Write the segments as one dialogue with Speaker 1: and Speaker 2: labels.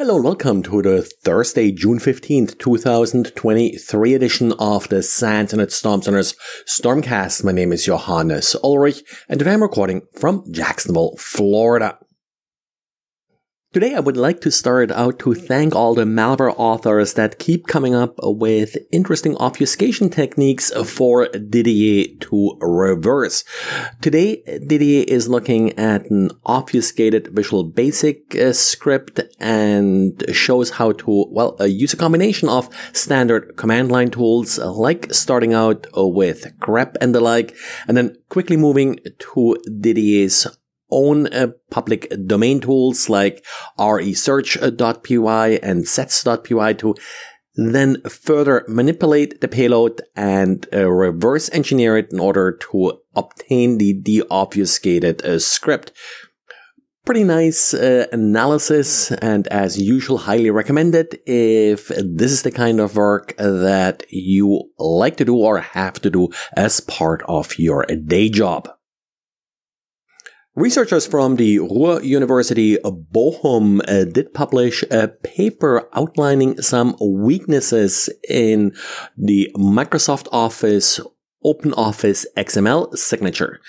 Speaker 1: Hello and welcome to the Thursday, June 15th, 2023 edition of the SANS Internet Storm Center's Stormcast. My name is Johannes Ulrich and today I'm recording from Jacksonville, Florida. Today I would like to start out to thank all the malware authors that keep coming up with interesting obfuscation techniques for Didier to reverse. Today Didier is looking at an obfuscated Visual Basic uh, script and shows how to, well, uh, use a combination of standard command line tools like starting out with grep and the like and then quickly moving to Didier's own uh, public domain tools like re-search.py and sets.py to then further manipulate the payload and uh, reverse engineer it in order to obtain the deobfuscated uh, script. Pretty nice uh, analysis and as usual highly recommended if this is the kind of work that you like to do or have to do as part of your day job. Researchers from the Ruhr University Bochum uh, did publish a paper outlining some weaknesses in the Microsoft Office OpenOffice XML signature.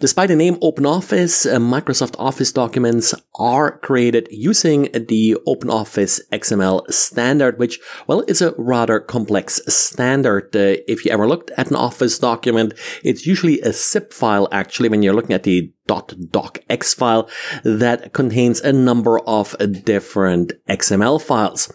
Speaker 1: Despite the name OpenOffice, uh, Microsoft Office documents are created using the OpenOffice XML standard, which, well, is a rather complex standard. Uh, if you ever looked at an Office document, it's usually a zip file, actually, when you're looking at the .docx file that contains a number of different XML files.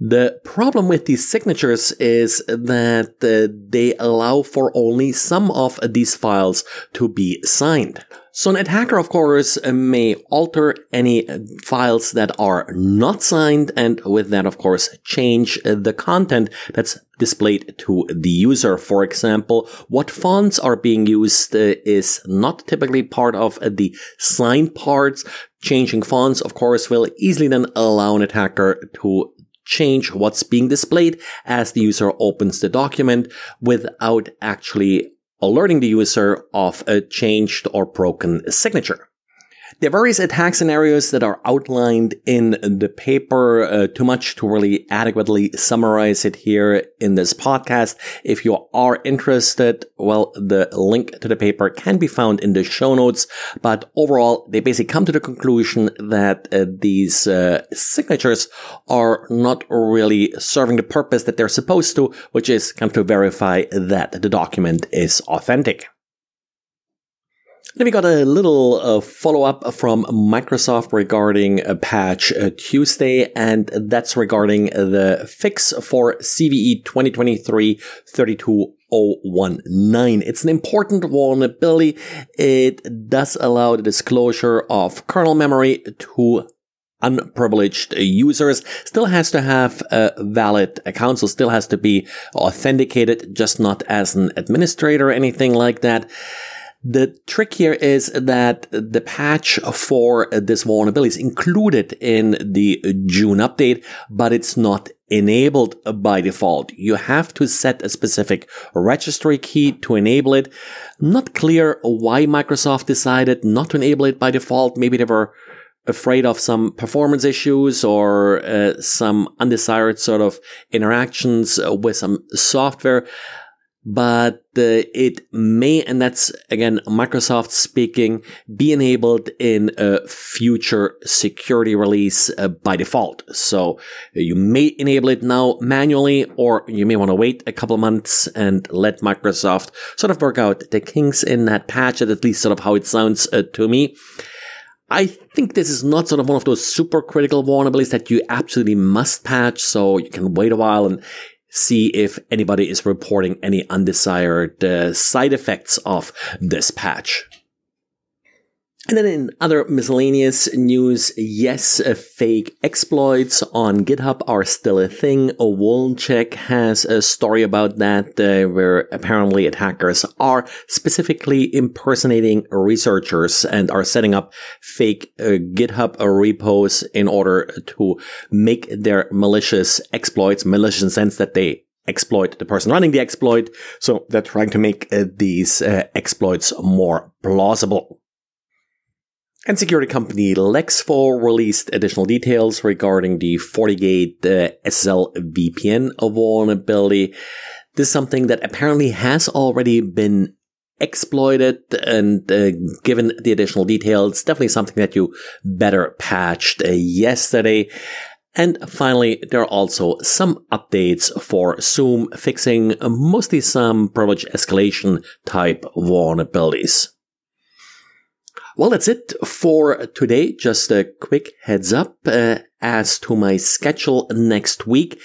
Speaker 1: The problem with these signatures is that uh, they allow for only some of these files to be signed. So an attacker, of course, uh, may alter any uh, files that are not signed and with that, of course, change uh, the content that's displayed to the user. For example, what fonts are being used is not typically part of the signed parts. Changing fonts, of course, will easily then allow an attacker to change what's being displayed as the user opens the document without actually alerting the user of a changed or broken signature. There are various attack scenarios that are outlined in the paper. Uh, too much to really adequately summarize it here in this podcast. If you are interested, well, the link to the paper can be found in the show notes. But overall, they basically come to the conclusion that uh, these uh, signatures are not really serving the purpose that they're supposed to, which is come to verify that the document is authentic. Then we got a little uh, follow up from Microsoft regarding a patch uh, Tuesday, and that's regarding the fix for CVE 2023 32019. It's an important vulnerability. It does allow the disclosure of kernel memory to unprivileged users still has to have a valid account so still has to be authenticated just not as an administrator or anything like that the trick here is that the patch for this vulnerability is included in the June update, but it's not enabled by default. You have to set a specific registry key to enable it. Not clear why Microsoft decided not to enable it by default. Maybe they were afraid of some performance issues or uh, some undesired sort of interactions with some software but uh, it may, and that's again Microsoft speaking, be enabled in a future security release uh, by default. So you may enable it now manually, or you may want to wait a couple months and let Microsoft sort of work out the kinks in that patch, at least sort of how it sounds uh, to me. I think this is not sort of one of those super critical vulnerabilities that you absolutely must patch, so you can wait a while and see if anybody is reporting any undesired uh, side effects of this patch. And then in other miscellaneous news, yes, fake exploits on GitHub are still a thing. VulnCheck has a story about that, uh, where apparently attackers are specifically impersonating researchers and are setting up fake uh, GitHub repos in order to make their malicious exploits, malicious in sense that they exploit the person running the exploit. So they're trying to make uh, these uh, exploits more plausible. And security company Lexfo released additional details regarding the FortiGate uh, SSL VPN vulnerability. This is something that apparently has already been exploited and uh, given the additional details, definitely something that you better patched uh, yesterday. And finally, there are also some updates for Zoom fixing mostly some privilege escalation type vulnerabilities. Well, that's it for today. Just a quick heads up uh, as to my schedule next week.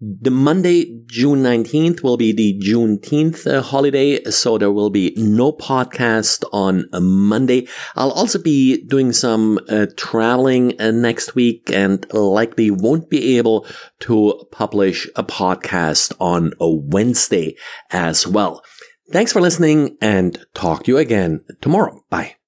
Speaker 1: The Monday, June 19th will be the Juneteenth uh, holiday, so there will be no podcast on Monday. I'll also be doing some uh, traveling uh, next week and likely won't be able to publish a podcast on a Wednesday as well. Thanks for listening and talk to you again tomorrow. Bye.